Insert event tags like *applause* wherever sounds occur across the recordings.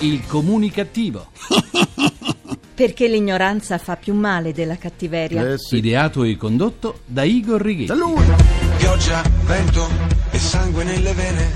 Il comunicativo. Perché l'ignoranza fa più male della cattiveria. Eh sì. Ideato e condotto da Igor Righetti. Lui. Pioggia, vento e sangue nelle vene,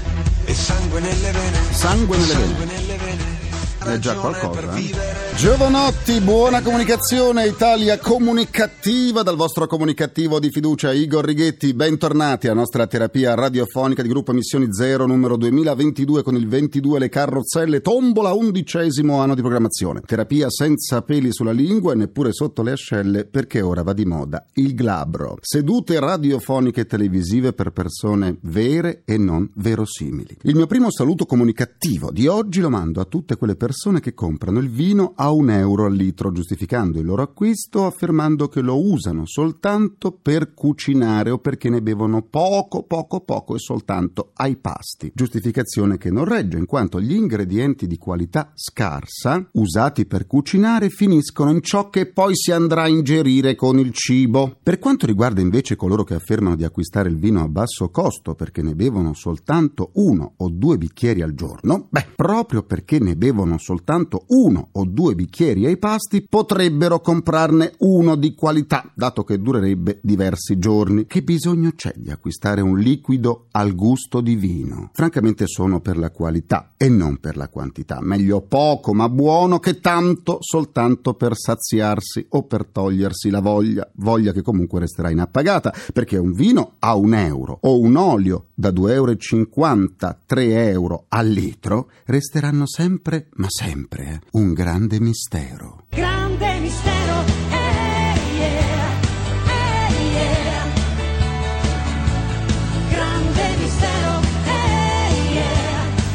e sangue nelle vene, Sangue nelle sangue vene. nelle vene. È già qualcosa. per eh. Giovanotti, buona comunicazione, Italia comunicativa dal vostro comunicativo di fiducia Igor Righetti. Bentornati alla nostra terapia radiofonica di gruppo Missioni Zero numero 2022 con il 22 Le Carrozzelle, tombola undicesimo anno di programmazione. Terapia senza peli sulla lingua e neppure sotto le ascelle perché ora va di moda il glabro. Sedute radiofoniche e televisive per persone vere e non verosimili. Il mio primo saluto comunicativo di oggi lo mando a tutte quelle persone che comprano il vino un euro al litro, giustificando il loro acquisto affermando che lo usano soltanto per cucinare o perché ne bevono poco, poco, poco e soltanto ai pasti. Giustificazione che non regge, in quanto gli ingredienti di qualità scarsa, usati per cucinare, finiscono in ciò che poi si andrà a ingerire con il cibo. Per quanto riguarda invece coloro che affermano di acquistare il vino a basso costo perché ne bevono soltanto uno o due bicchieri al giorno, beh, proprio perché ne bevono soltanto uno o due bicchieri ai pasti, potrebbero comprarne uno di qualità, dato che durerebbe diversi giorni. Che bisogno c'è di acquistare un liquido al gusto di vino? Francamente sono per la qualità e non per la quantità. Meglio poco ma buono che tanto soltanto per saziarsi o per togliersi la voglia, voglia che comunque resterà inappagata, perché un vino a un euro o un olio da 2,50 euro, 3 euro al litro resteranno sempre, ma sempre, eh, un grande mistero. Grande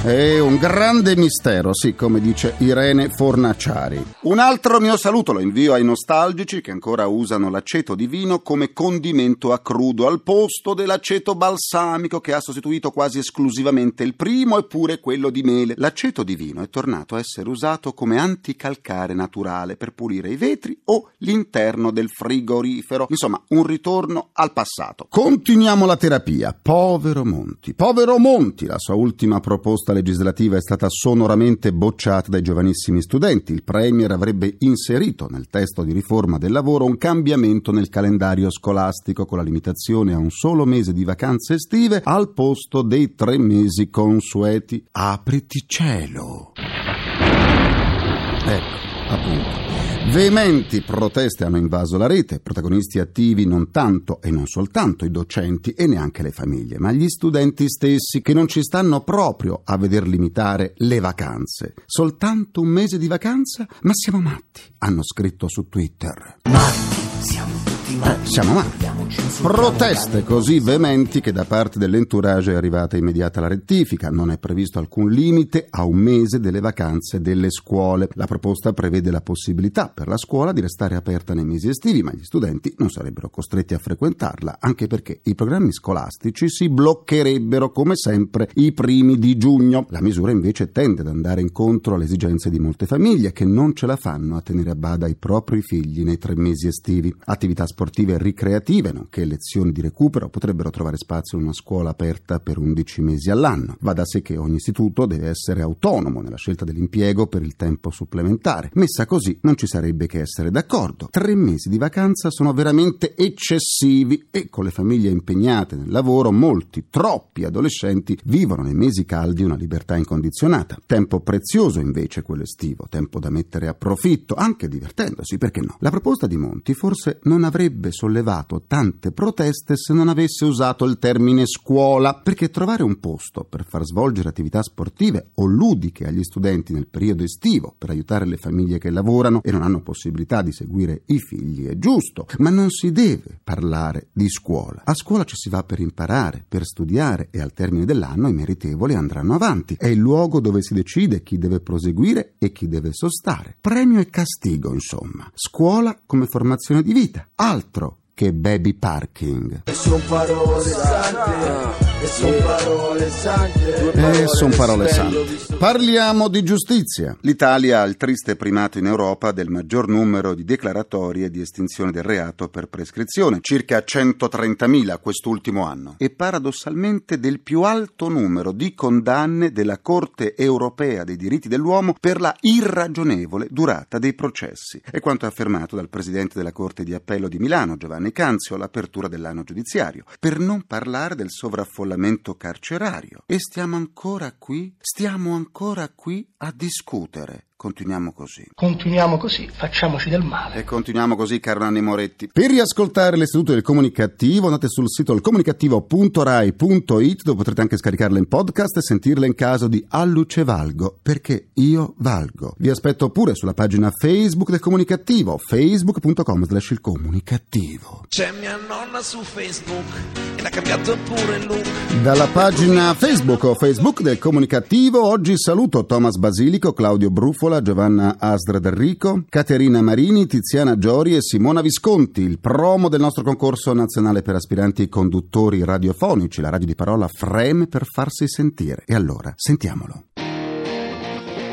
È un grande mistero, sì, come dice Irene Fornaciari. Un altro mio saluto lo invio ai nostalgici che ancora usano l'aceto di vino come condimento a crudo al posto dell'aceto balsamico che ha sostituito quasi esclusivamente il primo eppure quello di mele. L'aceto di vino è tornato a essere usato come anticalcare naturale per pulire i vetri o l'interno del frigorifero. Insomma, un ritorno al passato. Continuiamo la terapia. Povero Monti, povero Monti, la sua ultima proposta legislativa è stata sonoramente bocciata dai giovanissimi studenti. Il Premier avrebbe inserito nel testo di riforma del lavoro un cambiamento nel calendario scolastico con la limitazione a un solo mese di vacanze estive al posto dei tre mesi consueti. Apriti cielo! Ecco, appunto. Veementi proteste hanno invaso la rete, protagonisti attivi non tanto e non soltanto i docenti e neanche le famiglie, ma gli studenti stessi che non ci stanno proprio a veder limitare le vacanze. Soltanto un mese di vacanza? Ma siamo matti, hanno scritto su Twitter. Eh, siamo matti. Proteste così veementi che da parte dell'entourage è arrivata immediata la rettifica. Non è previsto alcun limite a un mese delle vacanze delle scuole. La proposta prevede la possibilità per la scuola di restare aperta nei mesi estivi, ma gli studenti non sarebbero costretti a frequentarla, anche perché i programmi scolastici si bloccherebbero come sempre i primi di giugno. La misura invece tende ad andare incontro alle esigenze di molte famiglie che non ce la fanno a tenere a bada i propri figli nei tre mesi estivi. Attività sportive e ricreative, nonché lezioni di recupero potrebbero trovare spazio in una scuola aperta per 11 mesi all'anno. Va da sé che ogni istituto deve essere autonomo nella scelta dell'impiego per il tempo supplementare. Messa così non ci sarebbe che essere d'accordo. Tre mesi di vacanza sono veramente eccessivi e con le famiglie impegnate nel lavoro molti, troppi adolescenti vivono nei mesi caldi una libertà incondizionata. Tempo prezioso invece quello estivo, tempo da mettere a profitto, anche divertendosi, perché no? La proposta di Monti forse non avrebbe sollevato tante proteste se non avesse usato il termine scuola, perché trovare un posto per far svolgere attività sportive o ludiche agli studenti nel periodo estivo per aiutare le famiglie che lavorano e non hanno possibilità di seguire i figli è giusto, ma non si deve parlare di scuola. A scuola ci si va per imparare, per studiare e al termine dell'anno i meritevoli andranno avanti. È il luogo dove si decide chi deve proseguire e chi deve sostare. Premio e castigo, insomma. Scuola come formazione di vita. Altro che baby parking. Sono parole sante E son parole sante. E son parole sante. Parliamo di giustizia. L'Italia ha il triste primato in Europa del maggior numero di declaratorie di estinzione del reato per prescrizione, circa 130.000 quest'ultimo anno, e paradossalmente del più alto numero di condanne della Corte europea dei diritti dell'uomo per la irragionevole durata dei processi. È quanto affermato dal presidente della Corte di Appello di Milano, Giovanni Canzio, all'apertura dell'anno giudiziario, per non parlare del sovraffollamento carcerario. E stiamo ancora qui? Stiamo ancora qui a discutere. Continuiamo così. Continuiamo così, facciamoci del male. E continuiamo così, caro Nanni Moretti. Per riascoltare l'istituto del comunicativo andate sul sito ilcomunicativo.rai.it dove potrete anche scaricarla in podcast e sentirla in caso di Alluce Valgo, perché io valgo. Vi aspetto pure sulla pagina Facebook del comunicativo, facebook.com slash il comunicativo. C'è mia nonna su Facebook e l'ha cambiato pure look. Dalla pagina Facebook o Facebook del comunicativo oggi saluto Thomas Basilico, Claudio Bruffola, Giovanna Asdra D'Enrico, Caterina Marini, Tiziana Giori e Simona Visconti, il promo del nostro concorso nazionale per aspiranti conduttori radiofonici, la radio di parola Freme per farsi sentire. E allora, sentiamolo.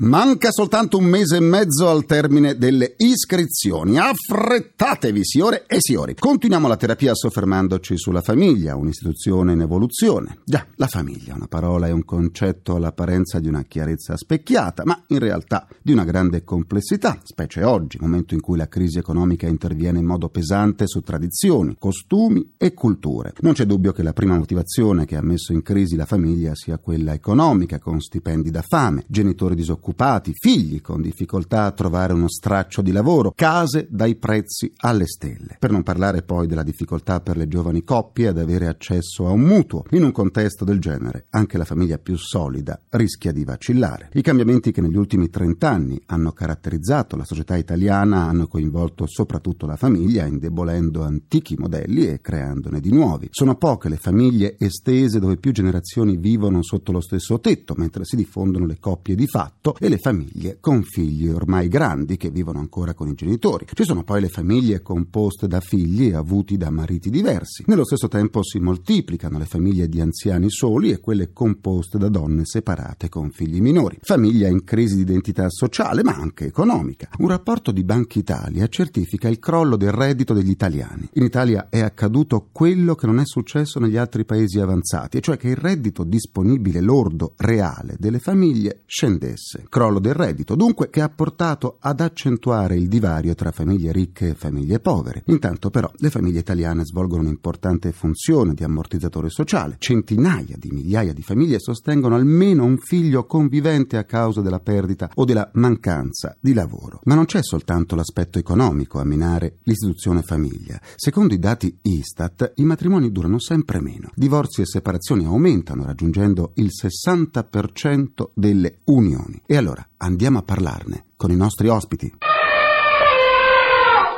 Manca soltanto un mese e mezzo al termine delle iscrizioni. Affrettatevi, signore e signori. Continuiamo la terapia soffermandoci sulla famiglia, un'istituzione in evoluzione. Già, la famiglia, una parola e un concetto all'apparenza di una chiarezza specchiata, ma in realtà di una grande complessità, specie oggi, momento in cui la crisi economica interviene in modo pesante su tradizioni, costumi e culture. Non c'è dubbio che la prima motivazione che ha messo in crisi la famiglia sia quella economica, con stipendi da fame, genitori disoccupati occupati, figli con difficoltà a trovare uno straccio di lavoro, case dai prezzi alle stelle. Per non parlare poi della difficoltà per le giovani coppie ad avere accesso a un mutuo. In un contesto del genere, anche la famiglia più solida rischia di vacillare. I cambiamenti che negli ultimi trent'anni hanno caratterizzato la società italiana hanno coinvolto soprattutto la famiglia, indebolendo antichi modelli e creandone di nuovi. Sono poche le famiglie estese dove più generazioni vivono sotto lo stesso tetto, mentre si diffondono le coppie di fatto e le famiglie con figli ormai grandi che vivono ancora con i genitori. Ci sono poi le famiglie composte da figli avuti da mariti diversi. Nello stesso tempo si moltiplicano le famiglie di anziani soli e quelle composte da donne separate con figli minori. Famiglia in crisi di identità sociale ma anche economica. Un rapporto di Banca Italia certifica il crollo del reddito degli italiani. In Italia è accaduto quello che non è successo negli altri paesi avanzati, e cioè che il reddito disponibile lordo reale delle famiglie scendesse crollo del reddito, dunque che ha portato ad accentuare il divario tra famiglie ricche e famiglie povere. Intanto però le famiglie italiane svolgono un'importante funzione di ammortizzatore sociale. Centinaia di migliaia di famiglie sostengono almeno un figlio convivente a causa della perdita o della mancanza di lavoro. Ma non c'è soltanto l'aspetto economico a minare l'istituzione famiglia. Secondo i dati Istat, i matrimoni durano sempre meno. Divorzi e separazioni aumentano raggiungendo il 60% delle unioni. E allora andiamo a parlarne con i nostri ospiti.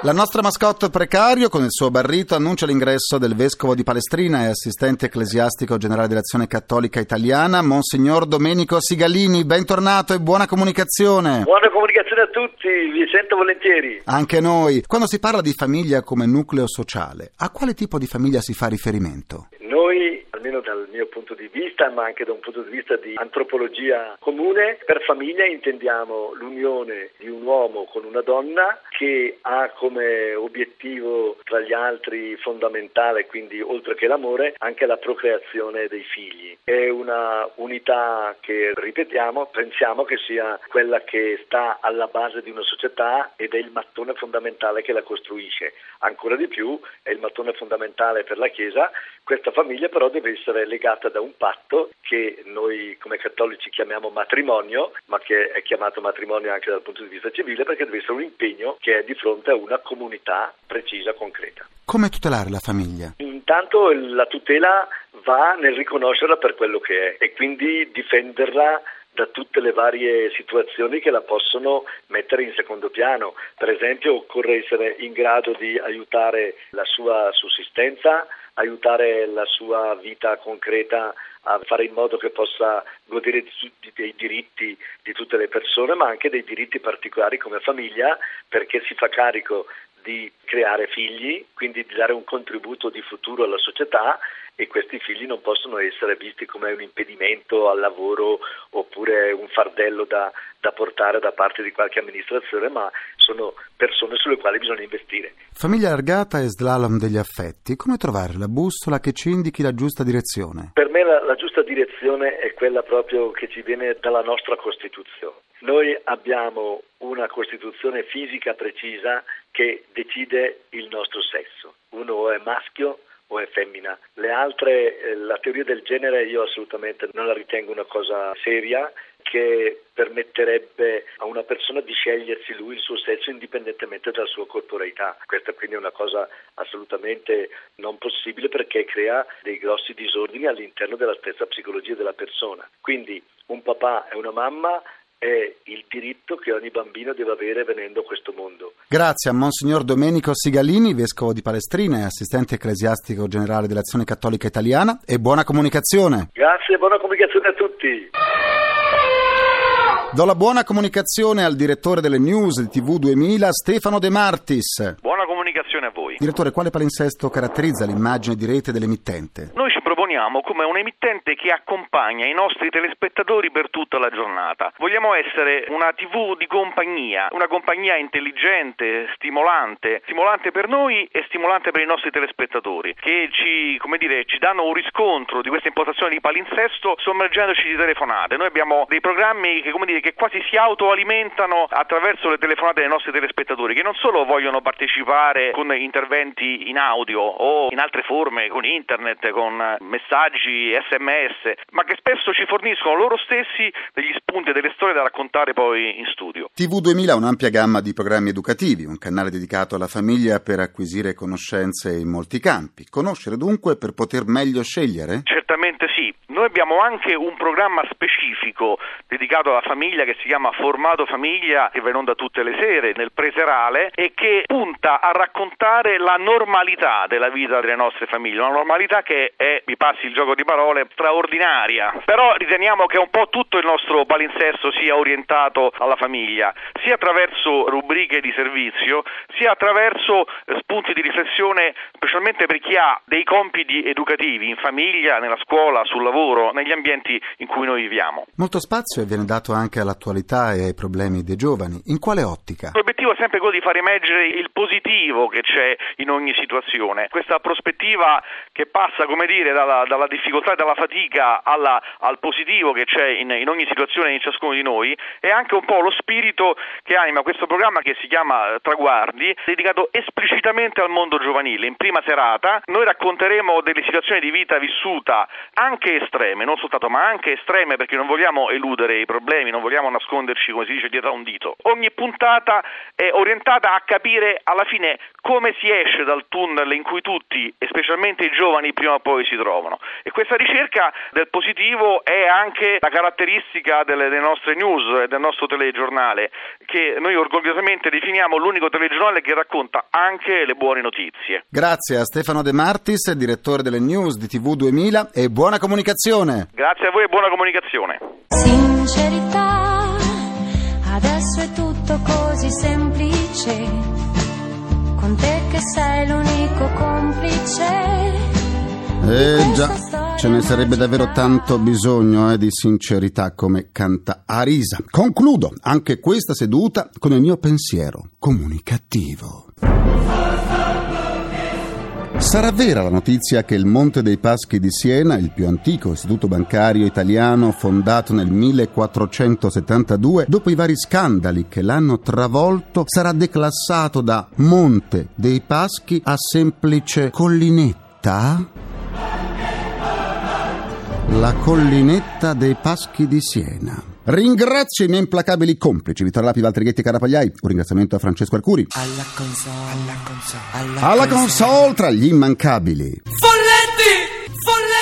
La nostra mascotte precario con il suo barrito annuncia l'ingresso del vescovo di Palestrina e assistente ecclesiastico generale dell'Azione Cattolica Italiana, Monsignor Domenico Sigalini. Bentornato e buona comunicazione. Buona comunicazione a tutti, vi sento volentieri. Anche noi. Quando si parla di famiglia come nucleo sociale, a quale tipo di famiglia si fa riferimento? Noi, almeno dal mio punto di vista, ma anche da un punto di vista di antropologia comune, per famiglia intendiamo l'unione di un uomo con una donna che ha come obiettivo tra gli altri fondamentale, quindi oltre che l'amore, anche la procreazione dei figli. È una unità che, ripetiamo, pensiamo che sia quella che sta alla base di una società ed è il mattone fondamentale che la costruisce. Ancora di più è il mattone fondamentale per la Chiesa. Questa famiglia però deve essere legata da un patto che noi come cattolici chiamiamo matrimonio, ma che è chiamato matrimonio anche dal punto di vista civile perché deve essere un impegno che è di fronte a una comunità precisa, concreta. Come tutelare la famiglia? Intanto la tutela va nel riconoscerla per quello che è e quindi difenderla da tutte le varie situazioni che la possono mettere in secondo piano. Per esempio occorre essere in grado di aiutare la sua sussistenza, aiutare la sua vita concreta a fare in modo che possa godere dei diritti di tutte le persone, ma anche dei diritti particolari come famiglia, perché si fa carico di creare figli, quindi di dare un contributo di futuro alla società e questi figli non possono essere visti come un impedimento al lavoro oppure un fardello da, da portare da parte di qualche amministrazione, ma sono persone sulle quali bisogna investire. Famiglia allargata e slalom degli affetti, come trovare la bussola che ci indichi la giusta direzione? Per me la, la giusta direzione è quella proprio che ci viene dalla nostra Costituzione. Noi abbiamo una Costituzione fisica precisa che decide il nostro sesso. Uno è maschio o è femmina. Le altre, eh, la teoria del genere io assolutamente non la ritengo una cosa seria che permetterebbe a una persona di scegliersi lui il suo sesso indipendentemente dalla sua corporeità. Questa quindi è una cosa assolutamente non possibile perché crea dei grossi disordini all'interno della stessa psicologia della persona. Quindi un papà e una mamma è il diritto che ogni bambino deve avere venendo a questo mondo. Grazie a Monsignor Domenico Sigalini, vescovo di Palestrina e assistente ecclesiastico generale dell'Azione Cattolica Italiana e buona comunicazione. Grazie e buona comunicazione a tutti. Do la buona comunicazione al direttore delle news di TV 2000, Stefano De Martis. Buona comunicazione a voi. Direttore, quale palinsesto caratterizza l'immagine di rete dell'emittente? Noi proponiamo come un emittente che accompagna i nostri telespettatori per tutta la giornata. Vogliamo essere una TV di compagnia, una compagnia intelligente, stimolante, stimolante per noi e stimolante per i nostri telespettatori, che ci, come dire, ci danno un riscontro di questa impostazione di palinsesto sommergendoci di telefonate. Noi abbiamo dei programmi che, come dire, che quasi si autoalimentano attraverso le telefonate dei nostri telespettatori, che non solo vogliono partecipare con interventi in audio o in altre forme, con internet, con messaggi, sms, ma che spesso ci forniscono loro stessi degli spunti e delle storie da raccontare poi in studio. TV 2000 ha un'ampia gamma di programmi educativi, un canale dedicato alla famiglia per acquisire conoscenze in molti campi. Conoscere dunque per poter meglio scegliere? Certamente sì. Noi abbiamo anche un programma specifico dedicato alla famiglia che si chiama Formato Famiglia, che va in onda tutte le sere nel preserale e che punta a raccontare la normalità della vita delle nostre famiglie, una normalità che è, mi passi il gioco di parole, straordinaria. Però riteniamo che un po' tutto il nostro palinsesto sia orientato alla famiglia, sia attraverso rubriche di servizio, sia attraverso eh, spunti di riflessione, specialmente per chi ha dei compiti educativi in famiglia, nella scuola, sul lavoro lavoro, negli ambienti in cui noi viviamo. Molto spazio viene dato anche all'attualità e ai problemi dei giovani. In quale ottica? L'obiettivo è sempre quello di far emergere il positivo che c'è in ogni situazione. Questa prospettiva che passa, come dire, dalla, dalla difficoltà e dalla fatica alla, al positivo che c'è in, in ogni situazione in ciascuno di noi è anche un po' lo spirito che anima questo programma che si chiama Traguardi, dedicato esplicitamente al mondo giovanile. In prima serata noi racconteremo delle situazioni di vita vissuta anche estreme, non soltanto ma anche estreme perché non vogliamo eludere i problemi, non vogliamo nasconderci come si dice dietro a un dito. Ogni puntata è orientata a capire alla fine come si esce dal tunnel in cui tutti, e specialmente i giovani, prima o poi si trovano. E questa ricerca del positivo è anche la caratteristica delle, delle nostre news e del nostro telegiornale, che noi orgogliosamente definiamo l'unico telegiornale che racconta anche le buone notizie. Grazie a Stefano De Martis, direttore delle news di TV 2000 e buona comunicazione. Grazie a voi e buona comunicazione. Sincerità, adesso è tutto così semplice. Con te che sei l'unico complice. Eh già, ce ne sarebbe davvero tanto bisogno eh, di sincerità come canta Arisa. Concludo anche questa seduta con il mio pensiero comunicativo. Sarà vera la notizia che il Monte dei Paschi di Siena, il più antico istituto bancario italiano fondato nel 1472, dopo i vari scandali che l'hanno travolto, sarà declassato da Monte dei Paschi a semplice collinetta? La collinetta dei Paschi di Siena. Ringrazio i miei implacabili complici, Vittorio Lapi, Valtrighetti e Carapagliai. Un ringraziamento a Francesco Arcuri. Alla console, alla console, Alla console tra gli immancabili.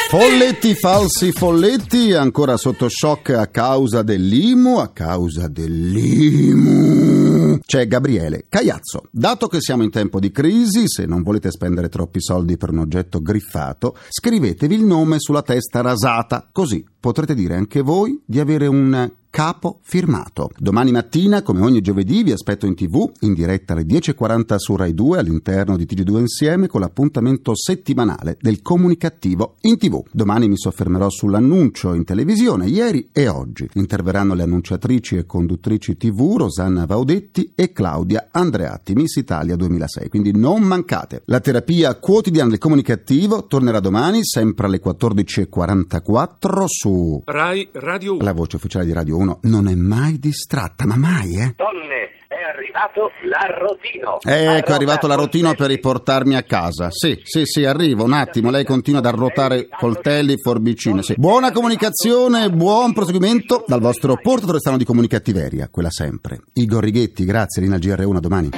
Folletti falsi folletti, ancora sotto shock a causa dell'IMU, a causa dell'IMU. C'è Gabriele Cagliazzo. Dato che siamo in tempo di crisi, se non volete spendere troppi soldi per un oggetto griffato, scrivetevi il nome sulla testa rasata, così potrete dire anche voi di avere un capo firmato. Domani mattina, come ogni giovedì, vi aspetto in tv, in diretta alle 10.40 su Rai 2 all'interno di TG2 Insieme con l'appuntamento settimanale del comunicativo in tv. Domani mi soffermerò sull'annuncio in televisione, ieri e oggi. Interverranno le annunciatrici e conduttrici tv Rosanna Vaudetti e Claudia Andreatti, Miss Italia 2006, quindi non mancate. La terapia quotidiana del comunicativo tornerà domani, sempre alle 14.44 su Rai Radio 1. la voce ufficiale di Radio 1 non è mai distratta, ma mai, eh? Donne, è arrivato l'arrotino. Ecco, è arrivato l'arrotino per riportarmi a casa. Sì, sì, sì, arrivo un attimo. Lei continua ad arrotare coltelli, forbicine. Sì. Buona comunicazione, buon proseguimento dal vostro portatore strano di comunicattiveria, quella sempre. Igor Righetti, grazie, Lina GR1, a domani.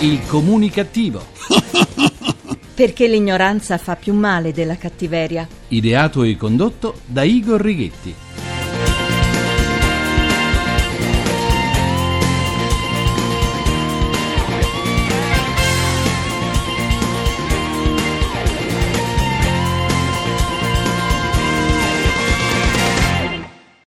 Il comunicativo. *laughs* Perché l'ignoranza fa più male della cattiveria. Ideato e condotto da Igor Righetti.